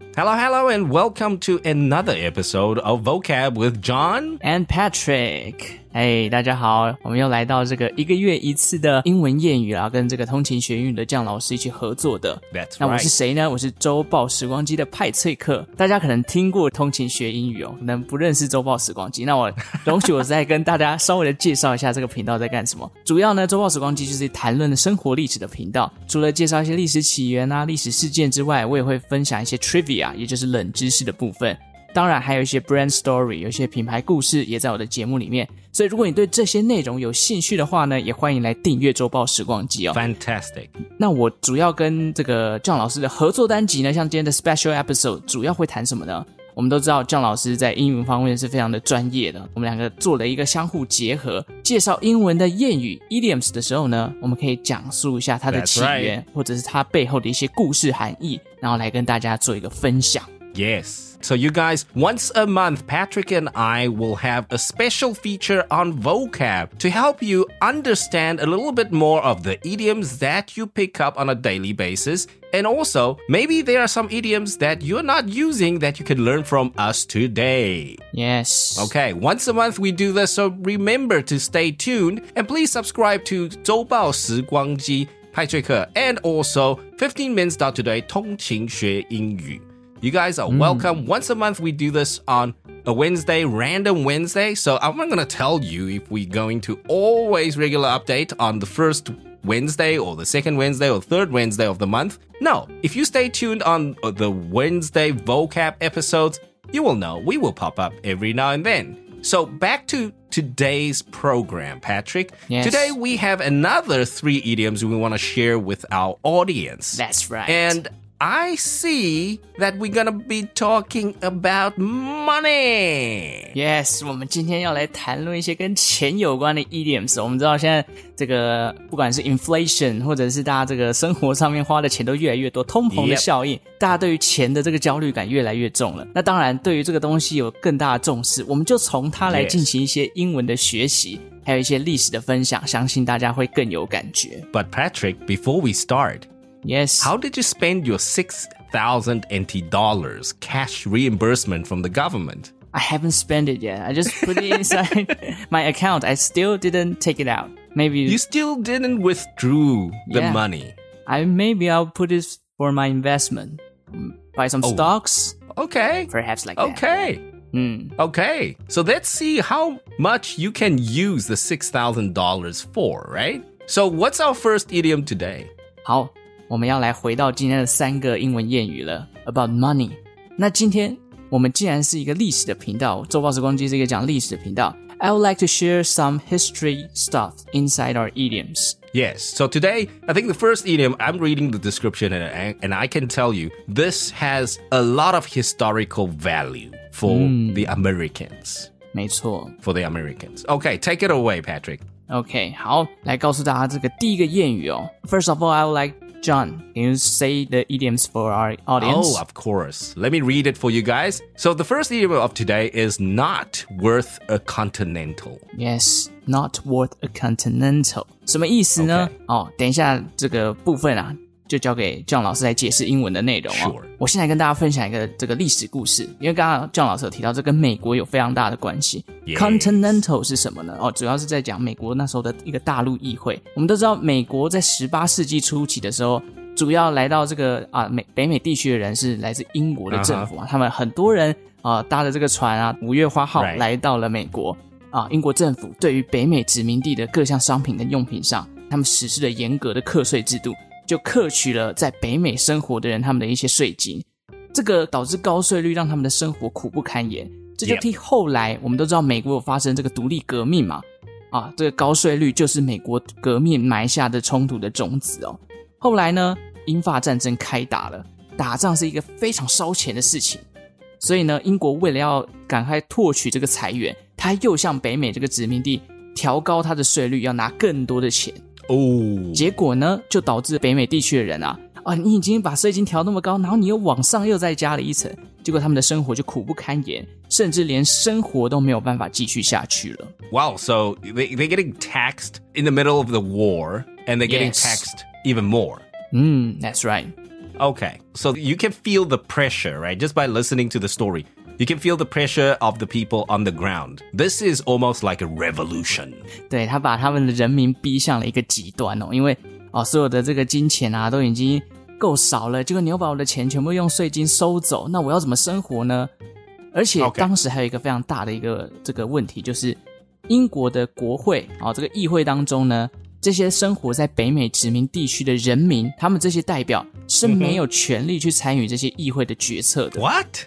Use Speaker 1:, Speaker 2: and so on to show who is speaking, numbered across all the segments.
Speaker 1: Hello, hello, and welcome to another episode of Vocab with John.
Speaker 2: and Patrick。哎，大家好，我们又来到这个一个月一次的英文谚语啊，跟这个通勤学英语的酱老师一起合作的。
Speaker 1: That's
Speaker 2: 那我.是谁呢？我是周报时光机的派翠克。大家可能听过通勤学英语哦，可能不认识周报时光机。那我容许我再跟大家稍微的介绍一下这个频道在干什么。主要呢，周报时光机就是谈论生活历史的频道。除了介绍一些历史起源啊、历史事件之外，我也会分享一些 trivia，也就是冷知识的部分。当然，还有一些 brand story，有一些品牌故事也在我的节目里面。所以，如果你对这些内容有兴趣的话呢，也欢迎来订阅周报时光机哦。
Speaker 1: Fantastic.
Speaker 2: 那我主要跟这个酱老师的合作单集呢，像今天的 special episode，主要会谈什么呢？我们都知道酱老师在英文方面是非常的专业的，我们两个做了一个相互结合，介绍英文的谚语 idioms 的时候呢，我们可以讲述一下它的起源或者是它背后的一些故事含义，然后来跟大家做一个分享。
Speaker 1: Yes. So, you guys, once a month, Patrick and I will have a special feature on vocab to help you understand a little bit more of the idioms that you pick up on a daily basis. And also, maybe there are some idioms that you're not using that you can learn from us today.
Speaker 2: Yes，
Speaker 1: Okay, once a month we do this, so remember to stay tuned and please subscribe to 周报时光机派翠克 and also 15 minutes today 通勤学英语. You guys are welcome. Once a month we do this on a Wednesday, random Wednesday. So I'm not going to tell you if we're going to always regular update on the first Wednesday or the second Wednesday or third Wednesday of the month. No, if you stay tuned on uh, the Wednesday vocab episodes, you will know we will pop up every now and then. So back to today's program, Patrick.
Speaker 2: Yes.
Speaker 1: Today we have another three idioms we want to share with our audience.
Speaker 2: That's right.
Speaker 1: And I see that we're gonna be talking about money.
Speaker 2: Yes，我们今天要来谈论一些跟钱有关的 idioms。我们知道现在这个不管是 inflation，或者是大家这个生活上面花的钱都越来越多，通膨的
Speaker 1: Yep
Speaker 2: 效应大家对于钱的这个焦虑感越来越重了。那当然，对于这个东西有更大的重视，我们就从它来
Speaker 1: Yes
Speaker 2: 进行一些英文的学习，还有一些历史的分享，相信大家会更有感觉。
Speaker 1: But Patrick, before we start, Yes，how did you spend your six thousand NT dollars cash reimbursement from the government?
Speaker 2: I haven't spent it yet. I just put it inside my account. I still didn't take it out. Maybe
Speaker 1: You still didn't withdraw the
Speaker 2: Yeah.
Speaker 1: money.
Speaker 2: I maybe I'll put it for my investment. Buy some stocks,
Speaker 1: Okay.
Speaker 2: perhaps like that.
Speaker 1: Okay.
Speaker 2: Mm.
Speaker 1: Okay. So let's see how much you can use the $6,000 for, right? So what's our first idiom today?
Speaker 2: 好，我们要来回到今天的三个英文谚语了，about money。那今天我们既然是一个历史的频道，周报时光机是一个讲历史的频道，I would like to share some history stuff inside our idioms.
Speaker 1: Yes. So today, I think the first idiom, I'm reading the description and I, and I can tell you this has a lot of historical value for the Americans.
Speaker 2: 没错
Speaker 1: For the Americans. Okay, take it away, Patrick.
Speaker 2: OK，好，来告诉大家这个第一个谚语哦。First of all, I would like John, can you say the idioms for our audience?
Speaker 1: Oh, of course. Let me read it for you guys. So the first idiom of today is not worth a continental.
Speaker 2: Yes, not worth a continental。什么意思呢
Speaker 1: OK
Speaker 2: 哦，等一下这个部分啊， 就交给 John 老师来解释英文的内容哦。
Speaker 1: Sure
Speaker 2: 我现在跟大家分享一个这个历史故事，因为刚刚 John 老师有提到，这跟美国有非常大的关系。Continental 是什么呢？哦，主要是在讲美国那时候的一个大陆议会。我们都知道，美国在十八世纪初期的时候，主要来到这个啊美北美地区的人是来自英国的政府啊他们很多人啊搭着这个船啊五月花号来到了美国。啊，英国政府对于北美殖民地的各项商品跟用品上，他们实施了严格的课税制度，就克取了在北美生活的人他们的一些税金，这个导致高税率让他们的生活苦不堪言。这就替后来我们都知道美国有发生这个独立革命嘛，啊，这个高税率就是美国革命埋下的冲突的种子哦。后来呢，英法战争开打了，打仗是一个非常烧钱的事情，所以呢，英国为了要赶快拓取这个财源，他又向北美这个殖民地调高他的税率，要拿更多的钱。
Speaker 1: Oh.
Speaker 2: 结果呢，就导致北美地区的人啊，啊，你已经把税金调那么高，然后你又往上又再加了一层，结果他们的生活就苦不堪言，甚至连生活都没有办法继续下去了。
Speaker 1: Wow, so they, they're getting taxed in the middle of the war and they're getting
Speaker 2: Yes.
Speaker 1: taxed even more.
Speaker 2: 嗯，That's right。
Speaker 1: Okay, so you can feel the pressure, right? Just by listening to the story. You can feel the pressure of the people on the ground. This is almost like a revolution.
Speaker 2: 对他把他们的人民逼向了一个极端哦，因为哦所有的这个金钱啊都已经够少了，结果你又把我的钱全部用税金收走，那我要怎么生活呢？而且当时还有一个非常大的一个这个问题，就是英国的国会啊、哦，这个议会当中呢，这些生活在北美殖民地区的人民，他们这些代表是没有权利去参与这些议会的决策的。
Speaker 1: What?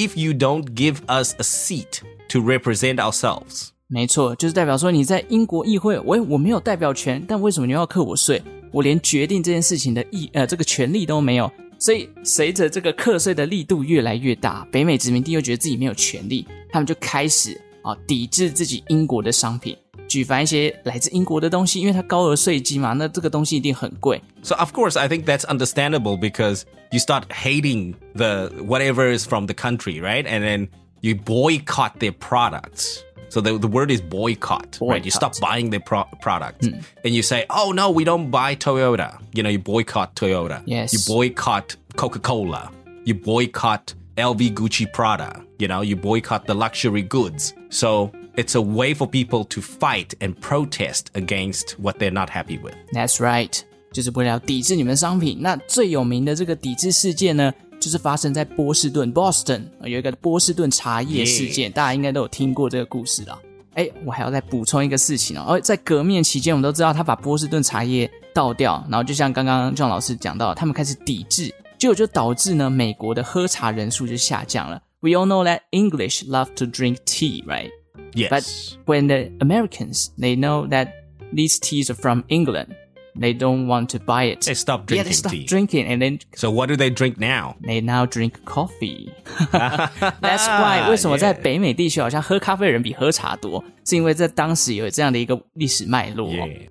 Speaker 1: if you don't give us a seat to represent ourselves.
Speaker 2: 没错，就是代表说你在英国议会，我我没有代表权，但为什么你要课我税？我连决定这件事情的意呃这个权利都没有。所以随着这个课税的力度越来越大，北美殖民地又觉得自己没有权利，他们就开始啊抵制自己英国的商品，举凡一些来自英国的东西，因为它高额税金嘛，那这个东西一定很贵。
Speaker 1: So of course, I think that's understandable because you start hating the whatever is from the country, right? And then you boycott their products. So the, the word is boycott, right? You stop buying their pro- products and you say, "Oh no, we don't buy Toyota." You know, you boycott Toyota.
Speaker 2: Yes.
Speaker 1: You boycott Coca-Cola. You boycott LV, Gucci, Prada. You know, you boycott the luxury goods. So it's a way for people to fight and protest against what they're not happy with.
Speaker 2: That's right，就是为了要抵制你们的商品。那最有名的这个抵制事件呢，就是发生在波士顿 （Boston） 呃有一个波士顿茶叶事件大家应该都有听过这个故事啦。哎，我还要再补充一个事情哦，而在革命期间，我们都知道他把波士顿茶叶倒掉，然后就像刚刚 John 老师讲到，他们开始抵制，结果就导致呢美国的喝茶人数就下降了。We all know that English love to drink tea, right?
Speaker 1: Yes.
Speaker 2: But when the Americans they know that these teas are from England, they don't want to buy it.
Speaker 1: They stop
Speaker 2: yeah,
Speaker 1: drinking
Speaker 2: they stop
Speaker 1: tea.
Speaker 2: drinking, and then
Speaker 1: So what do they drink now?
Speaker 2: they now drink coffee. That's why 为什么在北美地区好像喝咖啡的人比喝茶多，是因为在当时有这样的一个历史脉络、哦。
Speaker 1: Yeah.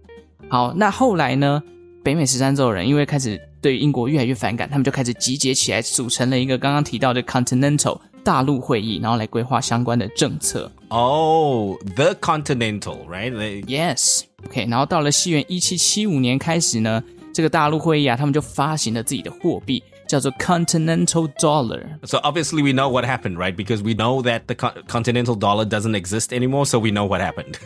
Speaker 2: 好，那后来呢？北美十三州人因为开始对英国越来越反感，他们就开始集结起来，组成了一个刚刚提到的 Continental 大陆会议，然后来规划相关的政策。
Speaker 1: Oh, the Continental, right? They-
Speaker 2: Yes，OK，、然后到了西元一七七五年开始呢，这个大陆会议啊，他们就发行了自己的货币，叫做 Continental Dollar。
Speaker 1: So obviously we know what happened, right? Because we know that the con- Continental dollar doesn't exist anymore, so we know what happened.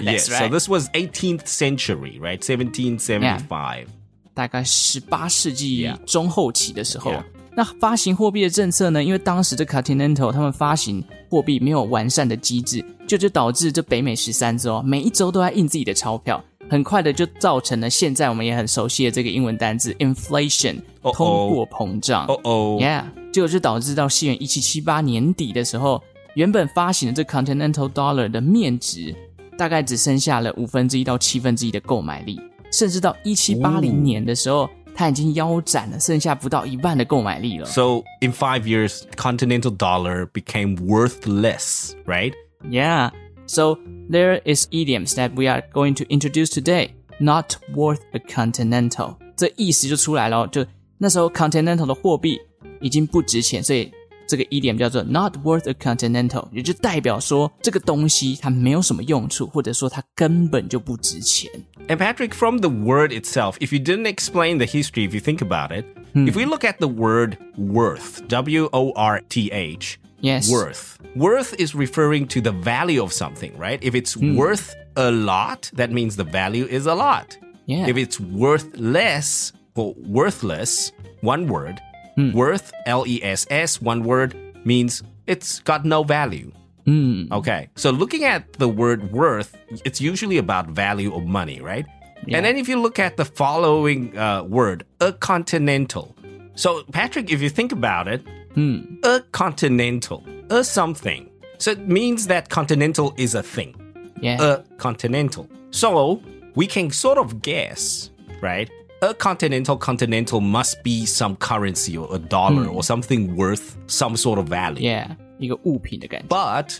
Speaker 1: yes. So
Speaker 2: right.
Speaker 1: this was 18th century, right? 1775.
Speaker 2: 大概十八世纪中后期的时候
Speaker 1: Yeah.
Speaker 2: 那发行货币的政策呢？因为当时这 Continental 他们发行货币没有完善的机制，就就导致这北美十三州每一州都在印自己的钞票，很快的就造成了现在我们也很熟悉的这个英文单字 inflation，通货膨胀。
Speaker 1: Uh oh.
Speaker 2: Yeah，结果就导致到西元一七七八年底的时候，原本发行的这 Continental Dollar 的面值大概只剩下了五分之一到七分之一的购买力，甚至到一七八零年的时候，它已经腰斩了，剩下不到一半的购买力了。
Speaker 1: So in five years, Continental dollar became worthless, right?
Speaker 2: Yeah. So there is idioms that we are going to introduce today. Not worth a continental. 这意思就出来了，就那时候 continental 的货币已经不值钱，所以 这个 idiom 叫做 not worth a continental，也就代表说这个东西它没有什么用处，或者说它根本就不值钱。
Speaker 1: And Patrick, from the word itself, if you didn't explain the history, if you think about it, if we look at the word worth, W O R T H,
Speaker 2: Yes.
Speaker 1: worth, worth is referring to the value of something, right? If it's worth a lot, that means the value is a lot.
Speaker 2: Yeah.
Speaker 1: If it's worth less or worthless, one word, Hmm. worth, L E S S, one word means it's got no value. Hmm. Okay. So looking at the word worth, it's usually about value of money, right? And then if you look at the following uh, word, a continental. So, Patrick, if you think about it, hmm. a continental, a something. So it means that continental is a thing,
Speaker 2: Yeah.
Speaker 1: a continental. So we can sort of guess, right? a continental continental must be some currency or a dollar or something worth some sort of value.
Speaker 2: Yeah，一个物品的感觉。
Speaker 1: But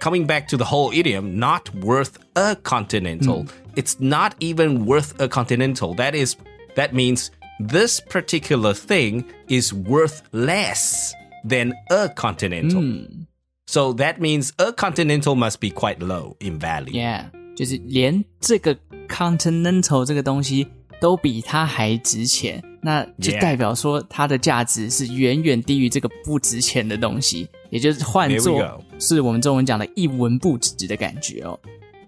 Speaker 1: coming back to the whole idiom, not worth a continental. It's not even worth a continental. That is that means this particular thing is worth less than a continental. So that means a continental must be quite low in value.
Speaker 2: Yeah，就是连这个 continental 这个东西 都比它还值钱，那就代表说它的价值是远远低于这个不值钱的东西，也就是换作是我们中文讲的一文不值的感觉哦。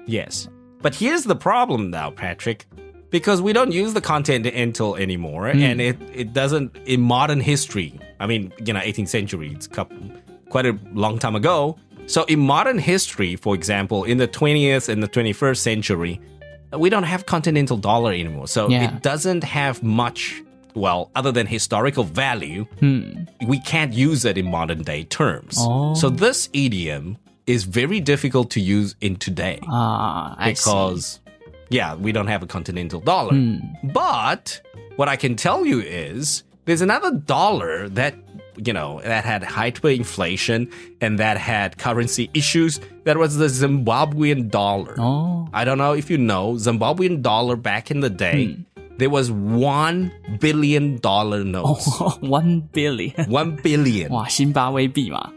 Speaker 1: Yes, but here's the problem now, Patrick. because we don't use the continental anymore, mm. and it, it doesn't in modern history. I mean, you know, 18th century, it's quite a long time ago. So in modern history, for example, in the 20th and the 21st century, we don't have continental dollar anymore. So
Speaker 2: Yeah.
Speaker 1: it doesn't have much, well, other than historical value. We can't use it in modern day terms.
Speaker 2: Oh.
Speaker 1: So this idiom is very difficult to use in today
Speaker 2: Ah,
Speaker 1: because yeah we don't have a continental dollar but what i can tell you is there's another dollar that you know that had hyperinflation and that had currency issues that was the zimbabwean dollar
Speaker 2: Oh.
Speaker 1: i don't know if you know zimbabwean dollar back in the day there was one billion dollar notes
Speaker 2: One billion，
Speaker 1: one billion
Speaker 2: 哇，辛巴威币嘛。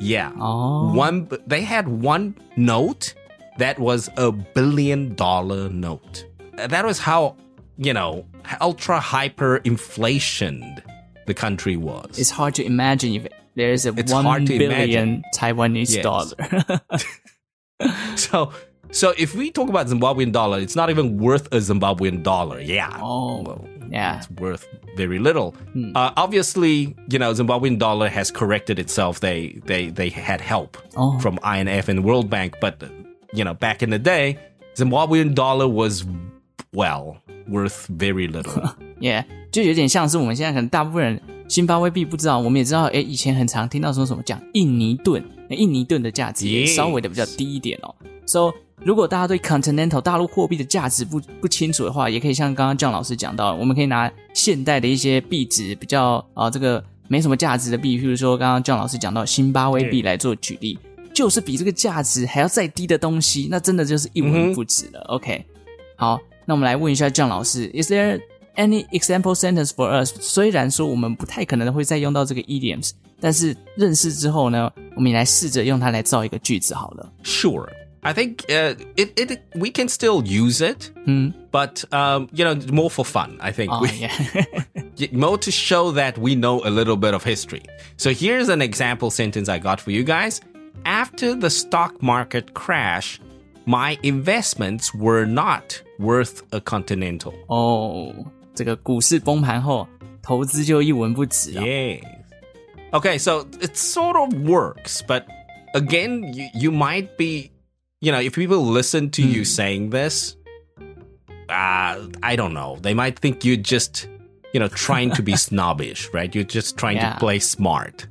Speaker 1: yeah
Speaker 2: Oh.
Speaker 1: one they had one note that was a billion dollar note that was how you know ultra hyper inflationed the country was
Speaker 2: It's hard to imagine if there is a
Speaker 1: It's
Speaker 2: one billion Taiwanese
Speaker 1: Yes.
Speaker 2: dollar.
Speaker 1: so so if we talk about zimbabwean dollar it's not even worth a zimbabwean dollar yeah
Speaker 2: oh,
Speaker 1: well
Speaker 2: yeah.
Speaker 1: it's worth very little. Uh, obviously, you know, Zimbabwean dollar has corrected itself. They they they had help
Speaker 2: Oh.
Speaker 1: from IMF and World Bank, but you know, back in the day, Zimbabwean dollar was well worth very little.
Speaker 2: Yeah，就有点像是我们现在可能大部分人新巴威币不知道，我们也知道，诶，以前很常听到说什么讲印尼盾，那印尼盾的价值也稍微的比较低一点哦。So 如果大家对 continental 大陆货币的价值不不清楚的话，也可以像刚刚姜老师讲到，我们可以拿现代的一些币值比较啊、这个没什么价值的币，譬如说刚刚姜老师讲到新巴威币来做举例，就是比这个价值还要再低的东西，那真的就是一文不值了。OK，好，那我们来问一下姜老师，Is there any example sentence for us？虽然说我们不太可能会再用到这个 idioms，但是认识之后呢，我们也来试着用它来造一个句子好了。
Speaker 1: sure. I think uh, it, it we can still use it,
Speaker 2: Hmm.
Speaker 1: but um, you know, more for fun. I think
Speaker 2: Oh,
Speaker 1: we,
Speaker 2: yeah.
Speaker 1: y- more to show that we know a little bit of history. So here's an example sentence I got for you guys. After the stock market crash, my investments were not worth a continental.
Speaker 2: 哦，这个股市崩盘后，投资就一文不值了。
Speaker 1: Yes. Okay, so it sort of works, but again, you, you might be, you know, if people listen to you saying this, uh, I don't know. They might think you're just, you know, trying to be snobbish, right? You're just trying
Speaker 2: Yeah.
Speaker 1: to play smart.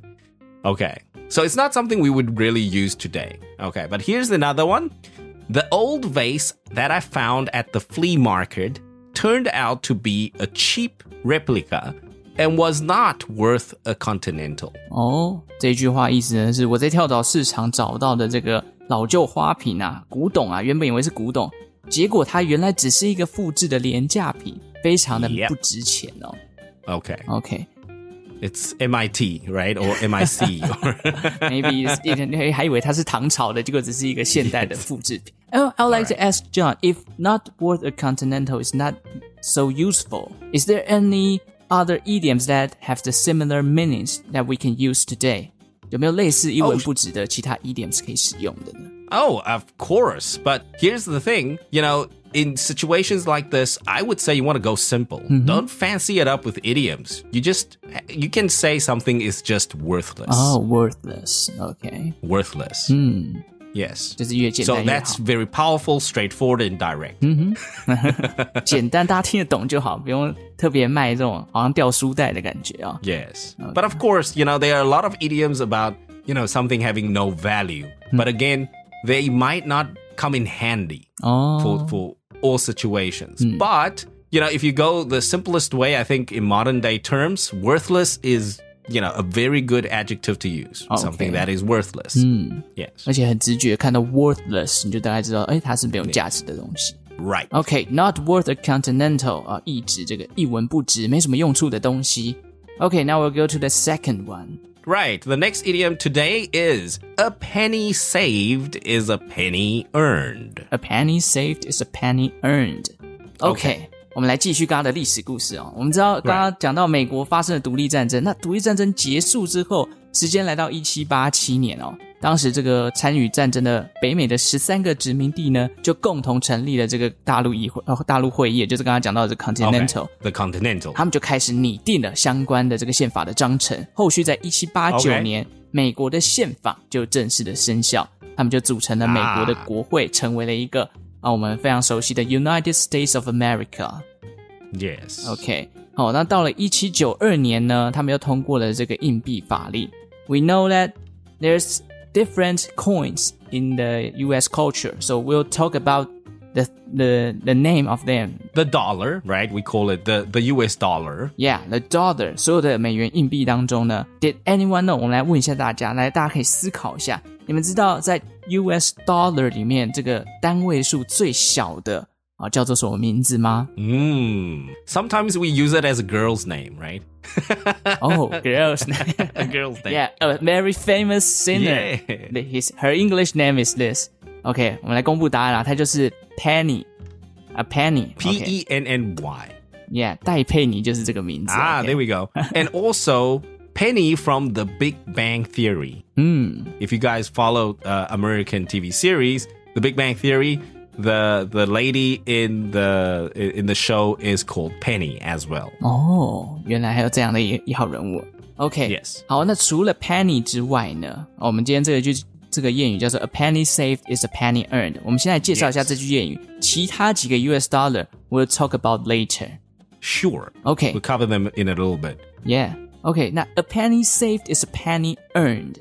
Speaker 1: Okay. So it's not something we would really use today. Okay, but here's another one. The old vase that I found at the flea market turned out to be a cheap replica and was not worth a continental.
Speaker 2: 哦，这句话意思呢是我在跳蚤市场找到的这个老旧花瓶啊，古董啊，原本以为是古董，结果它原来只是一个复制的廉价品，非常的
Speaker 1: Yep
Speaker 2: 不值钱哦。
Speaker 1: Okay.
Speaker 2: OK，
Speaker 1: It's MIT, right? Or MIC. or
Speaker 2: maybe it's- it- 还以为它是唐朝的，结果只是一个现代的复制品。 Oh, I'd like to ask John, if not worth a continental is not so useful, is there any other idioms that have the similar meanings that we can use today? 有没有类似一文不值的其他 idioms 可以使用的呢？
Speaker 1: oh, of course. But here's the thing, you know, in situations like this, I would say you want to go simple. Don't fancy it up with idioms. You just you can say something is just worthless.
Speaker 2: Oh, worthless. OK，
Speaker 1: Worthless.
Speaker 2: 嗯，
Speaker 1: Yes.
Speaker 2: 就是越简
Speaker 1: So
Speaker 2: 单越
Speaker 1: that's
Speaker 2: 好，
Speaker 1: very powerful, straightforward, and direct.
Speaker 2: 简单大家听得懂就好，不用特别卖这种好像掉书袋的感觉啊。
Speaker 1: Yes. But of course, you know, there are a lot of idioms about, you know, something having no value. But again, they might not come in handy
Speaker 2: Oh.
Speaker 1: for, for all situations. But you know, if you go the simplest way, I think in modern day terms, worthless is, you know, a very good adjective to use. Something that is worthless. Yes.
Speaker 2: 而且很直觉看到 worthless，你就大概知道，哎，它是没有价值的东西。
Speaker 1: Right.
Speaker 2: OK，not、worth a continental 啊，意指这个一文不值、没什么用处的东西。OK，now、we'll go to the second one。
Speaker 1: Right. The next idiom today is a penny saved is a penny earned.
Speaker 2: A penny saved is a penny earned. OK，, 我们来继续刚刚的历史故事哦。我们知道刚刚讲到美国发生了独立战争，那独立战争结束之后，时间来到一七八七年哦。当时这个参与战争的北美的十三个殖民地呢，就共同成立了这个大陆议会，呃，大陆会议，也就是刚刚讲到的这个 Continental。
Speaker 1: The Continental.
Speaker 2: 他们就开始拟定了相关的这个宪法的章程。后续在一七八九年美国的宪法就正式的生效，他们就组成了美国的国会，成为了一个啊我们非常熟悉的 United States of America。
Speaker 1: Yes.
Speaker 2: OK，好，那到了一七九二年呢，他们又通过了这个硬币法令。We know that there's different coins in the U.S. culture, so we'll talk about the the the name of them.
Speaker 1: The dollar, right? We call it the, the US dollar.
Speaker 2: Yeah, the dollar，所有的美元硬币当中呢，Did anyone know？我们来问一下大家，来，大家可以思考一下，你们知道在 US dollar 里面这个单位数最小的 啊叫做什么名字吗？
Speaker 1: Mm. Sometimes we use it as a girl's name, right?
Speaker 2: 哦、girls
Speaker 1: A girl's name.
Speaker 2: Yeah, a very famous singer.
Speaker 1: Yeah.
Speaker 2: The- His her English name is this. OK，我们来公布答案啦，它就是 Penny，a penny。
Speaker 1: P E N N Y.
Speaker 2: Yeah，戴佩妮就是这个名字。
Speaker 1: Ah,
Speaker 2: OK
Speaker 1: there we go. and also Penny from The Big Bang Theory.
Speaker 2: 嗯
Speaker 1: If you guys follow uh, American TV series, The Big Bang Theory, the the lady in the in the show is called Penny as well.
Speaker 2: 哦，原来还有这样的一一号人物。OK，
Speaker 1: Yes
Speaker 2: 好，那除了 penny 之外呢？哦我们今天这个句这个谚语叫做 "A penny saved is a penny earned"。我们先来介绍一下
Speaker 1: Yes
Speaker 2: 这句谚语。其他几个 US dollar we'll talk about later。
Speaker 1: Sure.
Speaker 2: OK，
Speaker 1: We'll cover them in a little bit.
Speaker 2: Yeah. OK，那 a penny saved is a penny earned。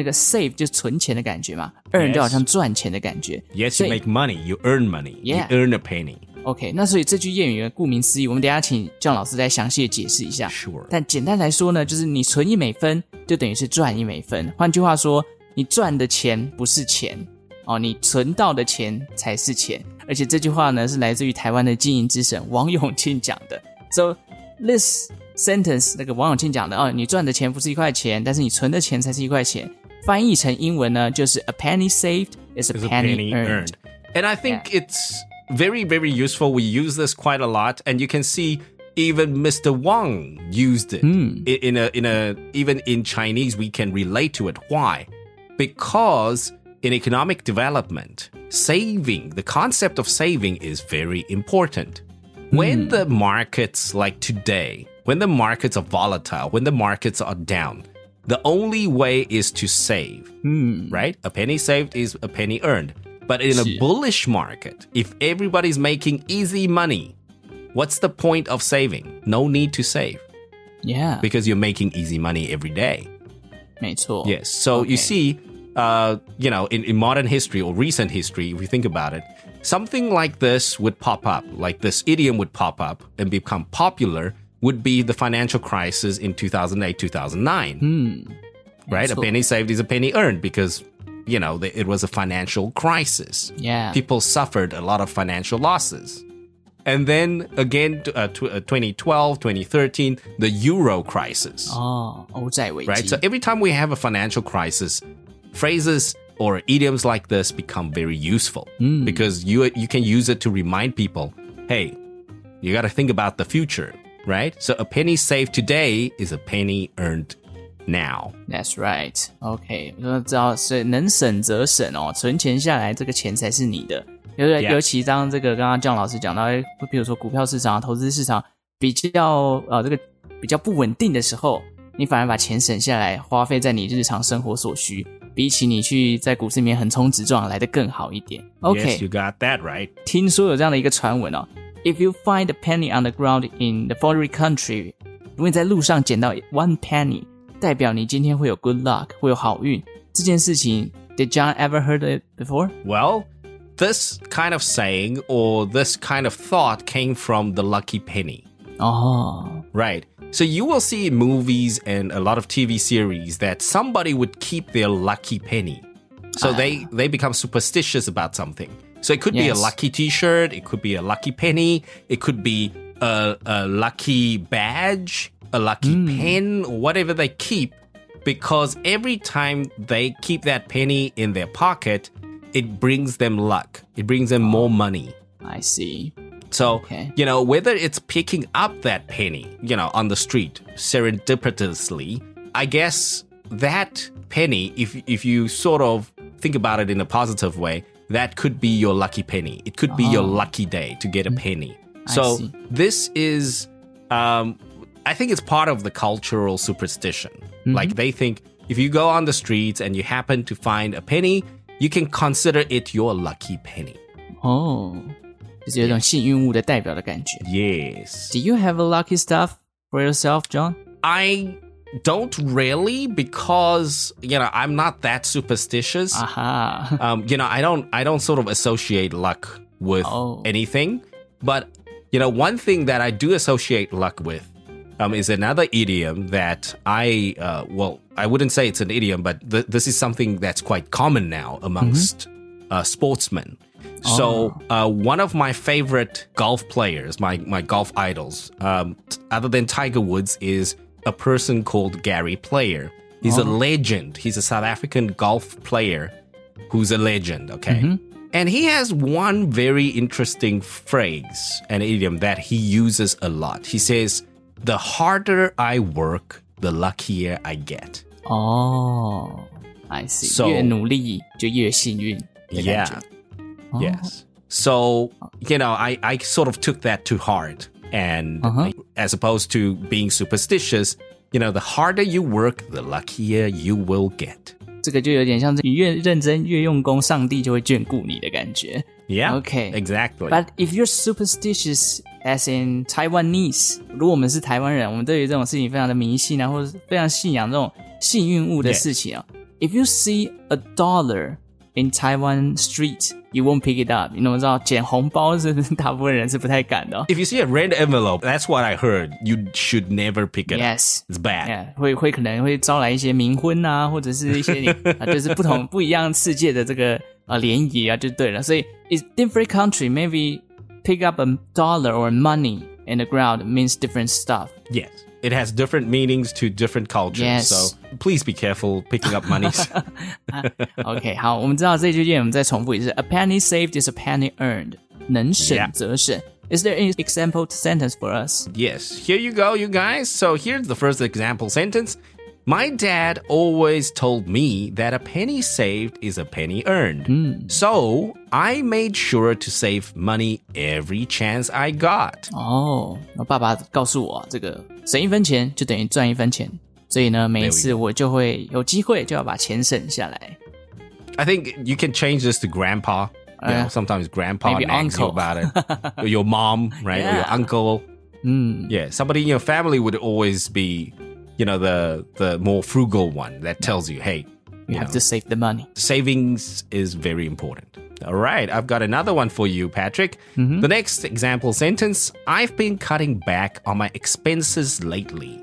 Speaker 2: 那个 save 就是存钱的感觉嘛 earn 就好像赚钱的感觉。
Speaker 1: Yes, you make money, you earn money, you earn a penny.
Speaker 2: OK，那所以这句谚语呢，顾名思义，我们等一下请姜老师再详细的解释一下。
Speaker 1: Sure.
Speaker 2: 但简单来说呢，就是你存一美分，就等于是赚一美分。换句话说，你赚的钱不是钱哦，你存到的钱才是钱。而且这句话呢，是来自于台湾的经营之神王永庆讲的。So this sentence，那个王永庆讲的哦，你赚的钱不是一块钱，但是你存的钱才是一块钱。翻译成英文呢，就是 a penny saved is a
Speaker 1: is a
Speaker 2: penny,
Speaker 1: penny
Speaker 2: earned.
Speaker 1: earned. And I think it's very, very useful. We use this quite a lot, and you can see even Mr. Wang used it
Speaker 2: Hmm.
Speaker 1: I- in a in a even in Chinese. We can relate to it. Why? Because in economic development, saving the concept of saving is very important. When the markets like today, when the markets are volatile, when the markets are down, the only way is to save right? A penny saved is a penny earned. But in a bullish market, if everybody's making easy money, what's the point of saving? No need to save Yeah，because you're making easy money every day.
Speaker 2: 没错。
Speaker 1: Yes. So
Speaker 2: Okay.
Speaker 1: you see, uh, you know, in, in modern history or recent history, if you think about it, something like this would pop up, like this idiom would pop up and become popular, would be the financial crisis in 2008, 2009. Hmm. Right?
Speaker 2: So, a
Speaker 1: penny saved is a penny earned because, you know, it was a financial crisis.
Speaker 2: Yeah.
Speaker 1: People suffered a lot of financial losses. And then again, uh, t- uh, 2012, uh, 2013, the euro crisis.
Speaker 2: Oh,
Speaker 1: right? So every time we have a financial crisis, phrases or idioms like this become very useful mm. because you, you can use it to remind people hey, you got to think about the future. Right? So a penny saved today is a penny earned now.
Speaker 2: That's right. OK，我说知道是能省则省哦，存钱下来，这个钱才是你的。尤
Speaker 1: Yeah.
Speaker 2: 尤其当这个刚刚姜老师讲到，哎，比如说股票市场、投资市场比较呃这个比较不稳定的时候，你反而把钱省下来，花费在你日常生活所需，比起你去在股市里面横冲直撞来的更好一点。
Speaker 1: OK，Yes, you got that right.
Speaker 2: 听说有这样的一个传闻哦 ，If you find a penny on the ground in the foreign country，如果你在路上捡到 one penny，代表你今天会有 good luck，会有好运。这件事情，Did John ever heard it before？
Speaker 1: Well, this kind of saying or this kind of thought came from the lucky penny.
Speaker 2: 哦，
Speaker 1: Right. So you will see in movies and a lot of TV series that somebody would keep their lucky penny. So they they become superstitious about something. So it could be a lucky T-shirt, it could be a lucky penny, it could be a, a lucky badge, a lucky hmm. pen, whatever they keep, because every time they keep that penny in their pocket, it brings them luck. It brings them oh, more money.
Speaker 2: I see.
Speaker 1: So,
Speaker 2: Okay.
Speaker 1: you know, whether it's picking up that penny, you know, on the street serendipitously, I guess that penny, if if you sort of think about it in a positive way, that could be your lucky penny. It could be your lucky day to get a penny. So
Speaker 2: see.
Speaker 1: this is um I think it's part of the cultural superstition. Like they think if you go on the streets and you happen to find a penny, you can consider it your lucky penny.
Speaker 2: 哦，就是有一种幸运物的代表的感觉。
Speaker 1: Yes.
Speaker 2: Do you have a lucky stuff for yourself, John?
Speaker 1: I don't really because you know I'm not that superstitious.
Speaker 2: 啊哈
Speaker 1: ，Um, you know I don't I don't sort of associate luck with
Speaker 2: Oh.
Speaker 1: anything. But you know one thing that I do associate luck with um, is another idiom that I uh, well I wouldn't say it's an idiom, but th- this is something that's quite common now amongst uh, sportsmen. So uh, one of my favorite golf players, my my golf idols, um, t- other than Tiger Woods, is a person called Gary Player. He's a legend. He's a South African golf player who's a legend. Okay. And he has one very interesting phrase, an idiom that he uses a lot. He says, The harder I work, the luckier I get.
Speaker 2: 哦，I see，
Speaker 1: So-
Speaker 2: 越努力就越幸运的感觉
Speaker 1: Yeah.。Yes. So, you know, I, I sort of took that to heart. And as opposed to being superstitious, you know, the harder you work, the luckier you will get.
Speaker 2: 这个就有点像是你越认真越用功，上帝就会眷顾你的感觉。
Speaker 1: Yeah.
Speaker 2: Okay.
Speaker 1: Exactly.
Speaker 2: But if you're superstitious, as in Taiwanese，如果我们是台湾人，我们对于这种事情非常的迷信啊，或者是非常信仰这种幸运物的事情啊。If you see a dollar in Taiwan street, you won't pick it up。你怎么知道捡红包是大部分人是不太敢的、哦。
Speaker 1: if you see a red envelope, that's what I heard. You should never pick it up.
Speaker 2: Yes.
Speaker 1: It's bad.
Speaker 2: Yeah, 会会可能会招来一些冥婚啊，或者是一些你啊，就是不同不一样世界的这个啊联谊啊，就对了。所以，is different country maybe pick up a dollar or money in the ground means different stuff.
Speaker 1: Yes. It has different meanings to different cultures.
Speaker 2: Yes.
Speaker 1: So please be careful picking up monies.
Speaker 2: OK，好，我们知道这句谚语，我们再重复一次：A penny saved is a penny earned，能省
Speaker 1: Yeah.
Speaker 2: 则省。Is there any example sentence for us?
Speaker 1: yes. Here you go, you guys. So here's the first example sentence. My dad always told me that a penny saved is a penny earned. So I made sure to save money every chance I got.
Speaker 2: 哦，我爸爸告诉我，这个省一分钱就等于赚一分钱，所以呢，每一次我就会有机会就要把钱省下来。
Speaker 1: I think you can change this to grandpa. You know,
Speaker 2: Uh,
Speaker 1: sometimes grandpa
Speaker 2: maybe
Speaker 1: nags you
Speaker 2: uncle.
Speaker 1: about it. or your mom, right? Or your
Speaker 2: Yeah.
Speaker 1: uncle.
Speaker 2: 嗯，
Speaker 1: Yeah, somebody in your family would always be, you know, the the more frugal one that tells you, hey,
Speaker 2: You
Speaker 1: you
Speaker 2: have
Speaker 1: know,
Speaker 2: to save the money.
Speaker 1: savings is very important. All right, I've got another one for you, Patrick. The next example sentence I've been cutting back on my expenses lately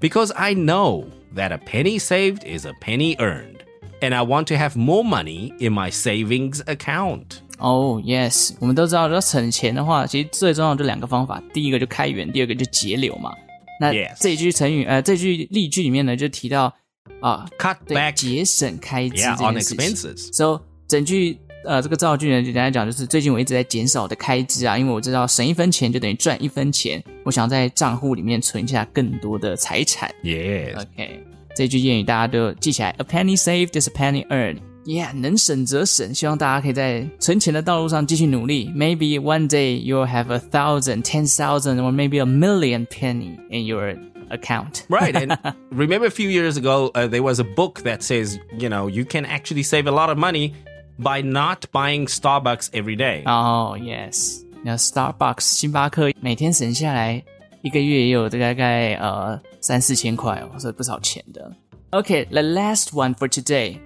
Speaker 1: because I know that a penny saved is a penny earned, and I want to have more money in my savings account.
Speaker 2: 哦、y e s 我们都知道，要省钱的话，其实最重要的就两个方法，第一个就开源，第二个就节流嘛。 那这一句成语，呃，这句例句里面呢，就提到啊
Speaker 1: ，Cut
Speaker 2: 对
Speaker 1: ，back
Speaker 2: 节省开支件事情。
Speaker 1: expenses.
Speaker 2: So 整句呃这个造句呢，简单来讲就是最近我一直在减少我的开支啊，因为我知道省一分钱就等于赚一分钱，我想在账户里面存下更多的财产。
Speaker 1: Yes.
Speaker 2: OK，这句谚语大家都记起来：A penny saved is a penny earned。Yeah，能省则省，希望大家可以在存钱的道路上继续努力。Maybe one day you'll have a thousand, ten thousand, or maybe a million penny in your account.
Speaker 1: Right. And remember a few years ago, uh, there was a book that says, you know, you can actually save a lot of money by not buying Starbucks every day.
Speaker 2: 哦、y e s 那 Starbucks 星巴克每天省下来一个月也有大概呃三四千块哦，所以不少钱的。Okay, the last one for today.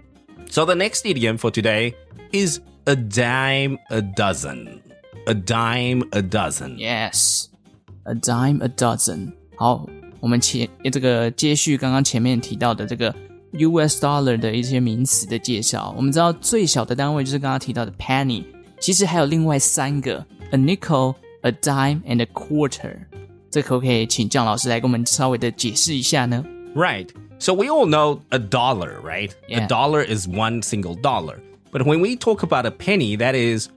Speaker 1: So the next idiom for today is a dime a dozen. A dime a dozen.
Speaker 2: Yes, a dime a dozen。好，我们前这个接续刚刚前面提到的这个 U.S. dollar 的一些名词的介绍。我们知道最小的单位就是刚刚提到的 penny，其实还有另外三个 a nickel, a dime and a quarter。这可不可以请姜老师来跟我们稍微的解释一下呢？
Speaker 1: Right. So we all know a dollar, right?
Speaker 2: Yeah.
Speaker 1: A dollar is one single dollar. But when we talk about a penny, that is,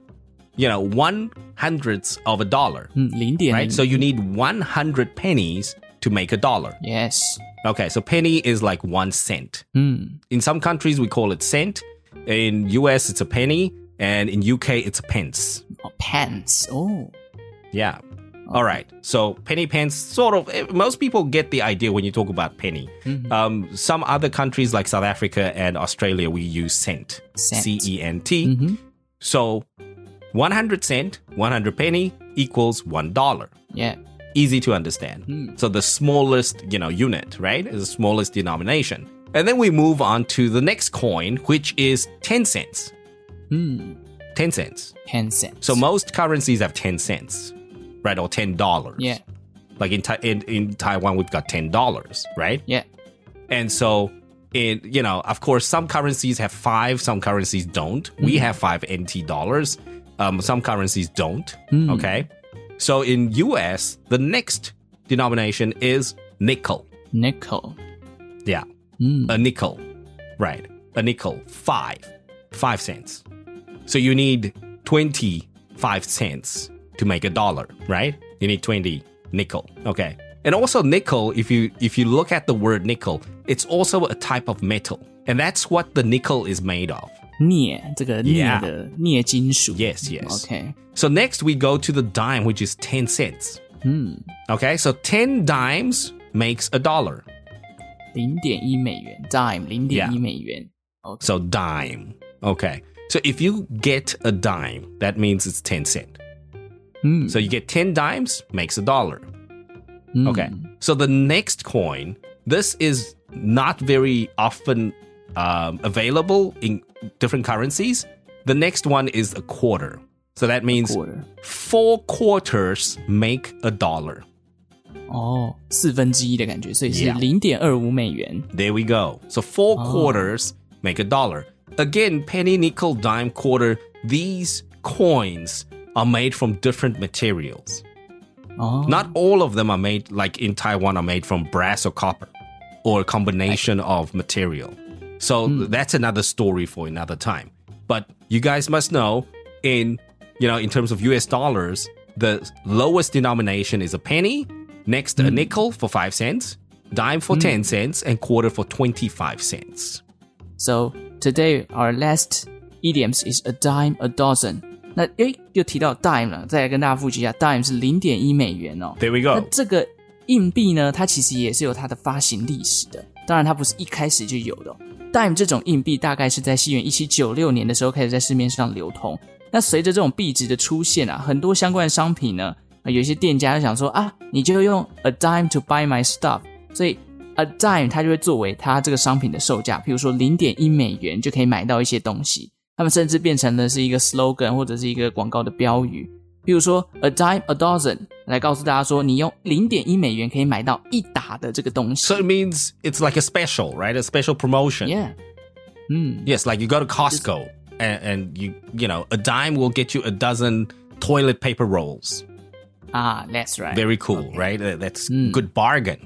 Speaker 1: you know, one hundredths of a dollar.
Speaker 2: Hmm,
Speaker 1: right? So you need 100 pennies to make a dollar.
Speaker 2: Yes.
Speaker 1: Okay, so penny is like one cent.
Speaker 2: Mm.
Speaker 1: In some countries, we call it cent. In US, it's a penny. And in UK, it's pence.
Speaker 2: Oh, pence. Oh.
Speaker 1: Yeah. All right. So penny pence, sort of. eh, Most people get the idea when you talk about penny. Um, some other countries like South Africa and Australia, we use cent. C E N T. So 100 cent, 100 penny equals one dollar. yeah，Easy to understand. So the smallest, you know, unit, right, is the smallest denomination. And then we move on to the next coin, which is 10 cents.
Speaker 2: 嗯
Speaker 1: 10 cents.
Speaker 2: 10 cents。
Speaker 1: So most currencies have 10 cents, right? Or $10.
Speaker 2: yeah,
Speaker 1: Like in, in, in Taiwan, we've got $10, right? yeah，And so, it, you know, of course, some currencies have five, some currencies don't. We mm. have five NT dollars. Um, some currencies don't. Mm. Okay. So in US, the next denomination is nickel. nickel。Yeah. Mm. A nickel. Right. A nickel. Five. Five cents. So you need 25 cents to make a dollar, right? You need 20 nickel. Okay. And also nickel, if you if you look at the word nickel, it's also a type of metal. And that's what the nickel is made of.
Speaker 2: 镍，这个镍
Speaker 1: Yeah
Speaker 2: 的镍金属。
Speaker 1: Yes, yes.
Speaker 2: OK，
Speaker 1: So next we go to the dime, which is 10 cents.
Speaker 2: 嗯，
Speaker 1: Okay, so 10 dimes makes a dollar.
Speaker 2: 零点一美元，dime，零点一
Speaker 1: Yeah
Speaker 2: 美元。
Speaker 1: So dime. Okay. So if you get a dime, that means it's 10 cent.
Speaker 2: 嗯
Speaker 1: So you get 10 dimes, makes a dollar.
Speaker 2: 嗯
Speaker 1: Okay. So the next coin, this is not very often um, available in different currencies. The next one is a quarter. So that means
Speaker 2: quarter
Speaker 1: four quarters make a dollar.
Speaker 2: 哦，四分之一的感觉，所以是
Speaker 1: Yeah
Speaker 2: 零点二五美元。
Speaker 1: There we go. So four quarters make a dollar. Again, penny, nickel, dime, quarter, these coins are made from different materials. Oh.
Speaker 2: 哦
Speaker 1: ，Not all of them are made, like in Taiwan, are made from brass or copper or a combination of material. So hmm. that's another story for another time. But you guys must know in, you know, in terms of US dollars, the lowest denomination is a penny, next a hmm. nickel for five cents, dime for hmm. 10 cents, and quarter for 25 cents.
Speaker 2: So today our last idioms is a dime a dozen。那诶，又提到 dime 了，再来跟大家复习一下，dime 是零点一美元哦。
Speaker 1: There we go.
Speaker 2: 那这个硬币呢，它其实也是有它的发行历史的，当然它不是一开始就有的、哦。dime 这种硬币大概是在西元一七九六年的时候开始在市面上流通。那随着这种币值的出现啊，很多相关的商品呢，呃有一些店家就想说啊，你就用 a dime to buy my stuff，所以 a dime 它就会作为它这个商品的售价，譬如说零点一美元就可以买到一些东西。他们甚至变成了是一个 slogan 或者是一个广告的标语，比如说 a dime a dozen 来告诉大家说，你用零点一美元可以买到一打的这个东西。
Speaker 1: So it means it's like a special, right? A special promotion.
Speaker 2: Yeah，嗯
Speaker 1: Yes, like you go to Costco and, and you you know a dime will get you a dozen toilet paper rolls.
Speaker 2: 啊，That's right，
Speaker 1: Very cool, right? That- That's
Speaker 2: Mm.
Speaker 1: good bargain.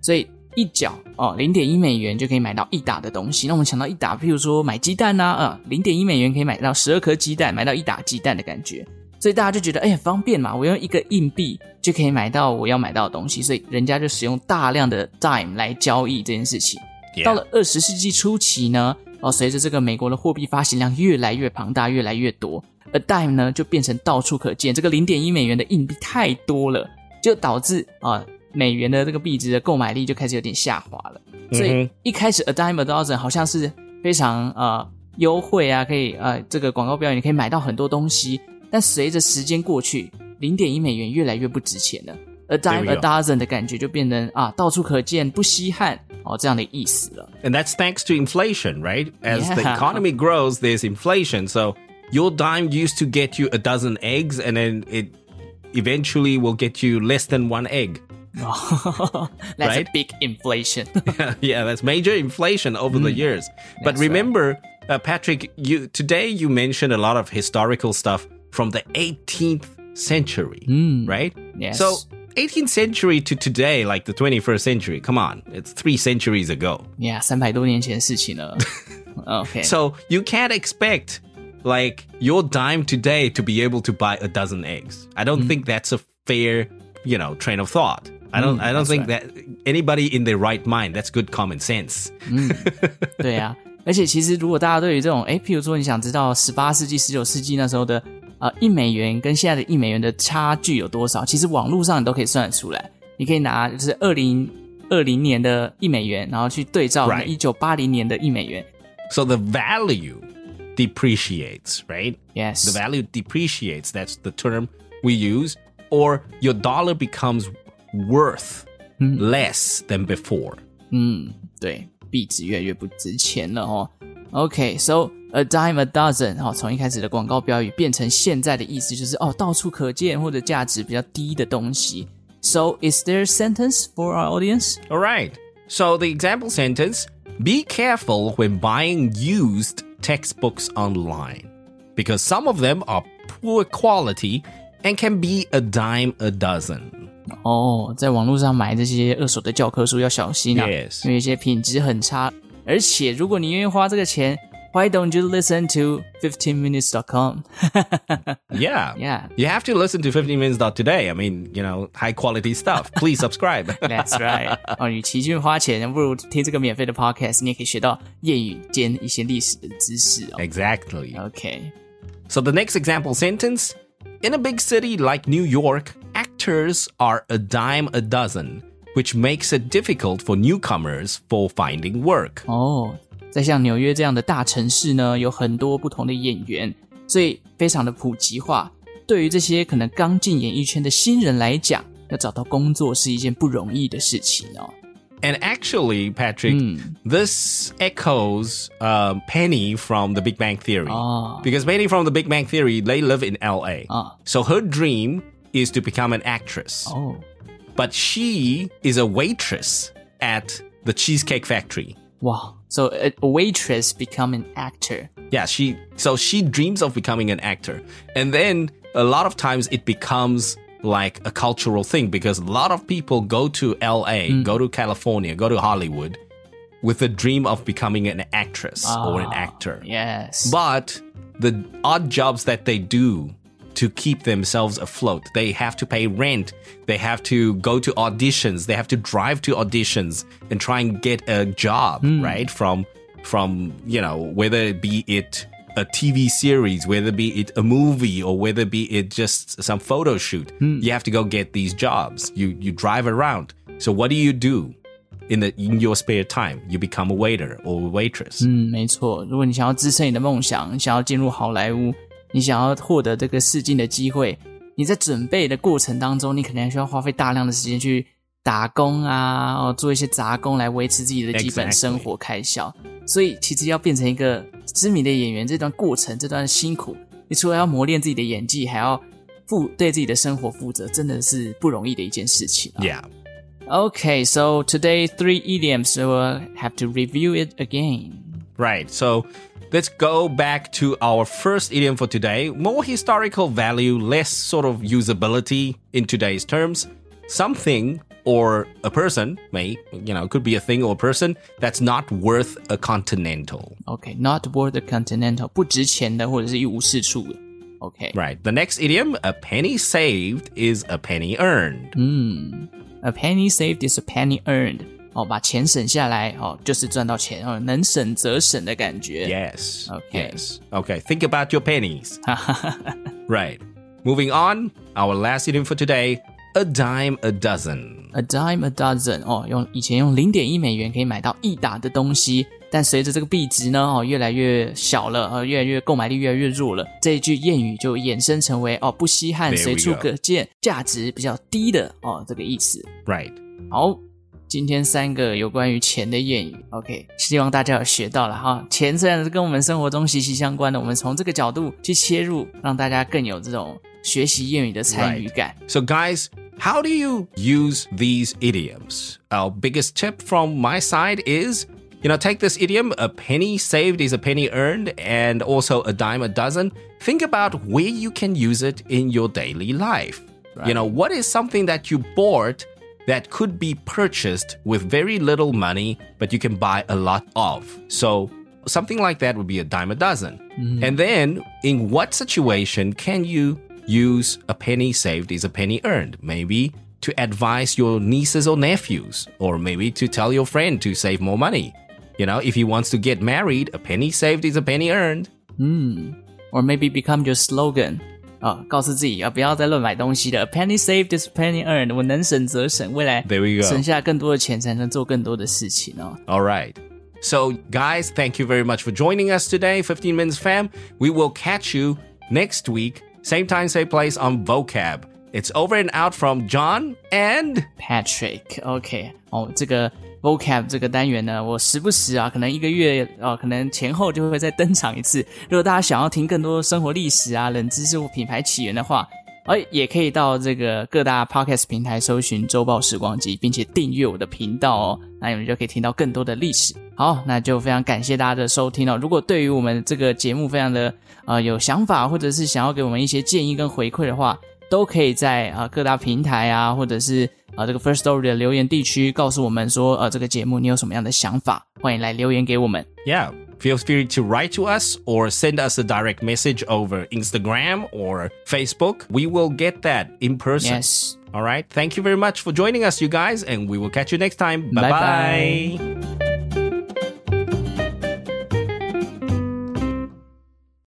Speaker 2: 所以 一角哦，零点一美元就可以买到一打的东西。那我们想到一打，譬如说买鸡蛋呐、啊，零点一美元可以买到十二颗鸡蛋，买到一打鸡蛋的感觉。所以大家就觉得哎很方便嘛，我用一个硬币就可以买到我要买到的东西，所以人家就使用大量的 dime 来交易这件事情。到了二十世纪初期呢，哦，随着这个美国的货币发行量越来越庞大，越来越多而 dime 呢就变成到处可见。这个零点一美元的硬币太多了，就导致啊、美元的这个币值的购买力就开始有点下滑了。所以
Speaker 1: 嗯哼
Speaker 2: 一开始 a dime a dozen 好像是非常呃优惠啊，可以呃这个广告标语你可以买到很多东西，但随着时间过去，零点一美元越来越不值钱了。A
Speaker 1: There
Speaker 2: dime
Speaker 1: we
Speaker 2: a
Speaker 1: go.
Speaker 2: dozen 的感觉就变成啊到处可见，不稀罕哦这样的意思了。
Speaker 1: And that's thanks to inflation, right? As the
Speaker 2: Yeah.
Speaker 1: economy grows, there's inflation. So your dime used to get you a dozen eggs, and then it eventually will get you less than one egg.
Speaker 2: That's
Speaker 1: Right?
Speaker 2: a big inflation.
Speaker 1: yeah, that's major inflation over the years. But
Speaker 2: That's right.
Speaker 1: remember, uh, Patrick, you today you mentioned a lot of historical stuff from the 18th century, right?
Speaker 2: Yes.
Speaker 1: So 18th century to today, like the 21st century, come on, it's three centuries ago.
Speaker 2: yeah，三百多年前的事情了。OK，
Speaker 1: So you can't expect like your dime today to be able to buy a dozen eggs. I don't think that's a fair, you know, train of thought. I don't I don't
Speaker 2: that's
Speaker 1: think that anybody in their right mind, that's good common sense.
Speaker 2: 对啊，而且其实如果大家对于这种，诶，譬如说你想知道十八世纪、十九世纪那时候的呃一美元跟现在的一美元的差距有多少，其实网络上你都可以算得出来。你可以拿就是二零二零年的一美元，然后去对照
Speaker 1: Right
Speaker 2: 一九八零年的一美元。
Speaker 1: So the value depreciates, right?
Speaker 2: Yes，
Speaker 1: The value depreciates. That's the term we use. Or your dollar becomes worth less than before.
Speaker 2: 嗯，对，币值越来越不值钱了哦。OK，so、a dime a dozen，哦，从一开始的广告标语变成现在的意思就是哦，到处可见或者价值比较低的东西。So is there a sentence for our audience?
Speaker 1: All right. So the example sentence Be careful when buying used textbooks online because some of them are poor quality and can be a dime a dozen.
Speaker 2: 哦，在网络上买这些二手的教科书要小心啊
Speaker 1: Yes
Speaker 2: 因为有一些品质很差。而且如果你愿意花这个钱，Why don't you listen to 15minutes.com?
Speaker 1: Yeah.
Speaker 2: Yeah.
Speaker 1: You have to listen to 15 minutes today. I mean, you know, high quality stuff. Please subscribe.
Speaker 2: That's right 。哦，与其去花钱，不如听这个免费的 podcast，你也可以学到谚语兼一些历史的知识哦。
Speaker 1: exactly.
Speaker 2: OK，
Speaker 1: So the next example sentence In a big city like New York, actors are a dime a dozen, which makes it difficult for newcomers for finding work.
Speaker 2: 哦，在像纽约这样的大城市呢，有很多不同的演员，所以非常的普及化。对于这些可能刚进演艺圈的新人来讲，要找到工作是一件不容易的事情哦。
Speaker 1: And actually, Patrick, this echoes um, Penny from The Big Bang Theory.
Speaker 2: Ah.
Speaker 1: Because Penny from The Big Bang Theory, they live in LA.
Speaker 2: Ah.
Speaker 1: So her dream is to become an actress. Oh.
Speaker 2: 哦
Speaker 1: ，But she is a waitress at the Cheesecake Factory.
Speaker 2: Wow. So a waitress become an actor。
Speaker 1: Yeah, she so she dreams of becoming an actor. And then a lot of times it becomes like a cultural thing because a lot of people go to LA, mm. go to California, go to Hollywood with the dream of becoming an actress or an ah,
Speaker 2: actor.
Speaker 1: Yes，But the odd jobs that they do to keep themselves afloat, they have to pay rent, they have to go to auditions, they have to drive to auditions and try and get a job, right? From from, you know, whether it be it a TV series, whether be it a movie or whether be it just some photo shoot, you have to go get these jobs. You you drive around. So what do you do? In the in your spare time, you become a waiter or a waitress.
Speaker 2: 嗯，没错。如果你想要支撑你的梦想，你想要进入好莱坞， 你想要获得这个试镜的机会，你在准备的过程当中，你可能需要花费大量的时间去打工啊，哦，做一些杂工来维持自己的基本生活开销。所以，其实要变成一个知名的演员，这段过程，这段辛苦，你除了要磨练自己的演技，还要负对自己的生活负责，真的是不容易的一件事情、啊。
Speaker 1: Yeah.
Speaker 2: Okay, so today three idioms, so we'll have to review it again.
Speaker 1: Right. So let's go back to our first idiom for today. More historical value, less sort of usability in today's terms. Something or a person may, you know, could be a thing or a person that's not worth a continental.
Speaker 2: Okay, not worth a continental，不值钱的或者是一无是处的。OK，
Speaker 1: Right. The next idiom, a penny saved is a penny earned.
Speaker 2: a penny saved is a penny earned。 哦，把钱省下来哦，就是赚到钱哦，能省则省的感觉。
Speaker 1: Yes, OK, OK. Think about your pennies. Right. Moving on, our last item for today: a dime a dozen.
Speaker 2: A dime a dozen. 哦，用以前用零点一美元可以买到一打的东西，但随着这个币值呢，哦，越来越小了，呃，越来越购买力越来越弱了。这句谚语就衍生成为哦，不稀罕，随处可见，价值比较低的哦，这个意思。
Speaker 1: Right.
Speaker 2: 好。今天三个有关于钱的谚语，OK，希望大家有学到了哈。钱虽然是跟我们生活中息息相关的，我们从这个角度去切入，让大家更有这种学习谚语的参与感。
Speaker 1: So, guys, how do you use these idioms? Our biggest tip from my side is you know, take this idiom a penny saved is a penny earned, and also a dime a dozen. Think about where you can use it in your daily life. You know, what is something that you bought that could be purchased with very little money, but you can buy a lot of? So, something like that would be a dime a dozen. Mm-hmm. And then, in what situation can you use a penny saved is a penny earned? Maybe to advise your nieces or nephews, or maybe to tell your friend to save more money. You know, if he wants to get married, a penny saved is a penny earned. Hmm.
Speaker 2: or maybe become your slogan 啊，告诉自己啊，不要再乱买东西了。A penny saved is a penny earned。我能省则省，未来
Speaker 1: There we go.
Speaker 2: 省下更多的钱，才能做更多的事情哦。
Speaker 1: All right. So, guys, thank you very much for joining us today, 15 Minutes Fam. We will catch you next week, same time, same place on vocab. It's over and out from John and
Speaker 2: Patrick，OK，、哦，这个 Vocab 这个单元呢，我时不时啊，可能一个月啊，可能前后就会再登场一次。如果大家想要听更多生活历史啊、冷知识或品牌起源的话，哎，也可以到这个各大 podcast 平台搜寻“周报时光机”，并且订阅我的频道哦，那你们就可以听到更多的历史。好，那就非常感谢大家的收听哦。如果对于我们这个节目非常的呃有想法，或者是想要给我们一些建议跟回馈的话，都可以在啊、各大平台啊，或者是啊，这个 Firstory 的留言地区，告诉我们说，呃，这个节目你有什么样的想法，欢迎来留言给我们。
Speaker 1: Yeah, feel free to write to us or send us a direct message over Instagram or Facebook. We will get that in person.
Speaker 2: Yes.
Speaker 1: All right. Thank you very much for joining us, you guys, and we will catch you next time. Bye
Speaker 2: bye.
Speaker 1: bye.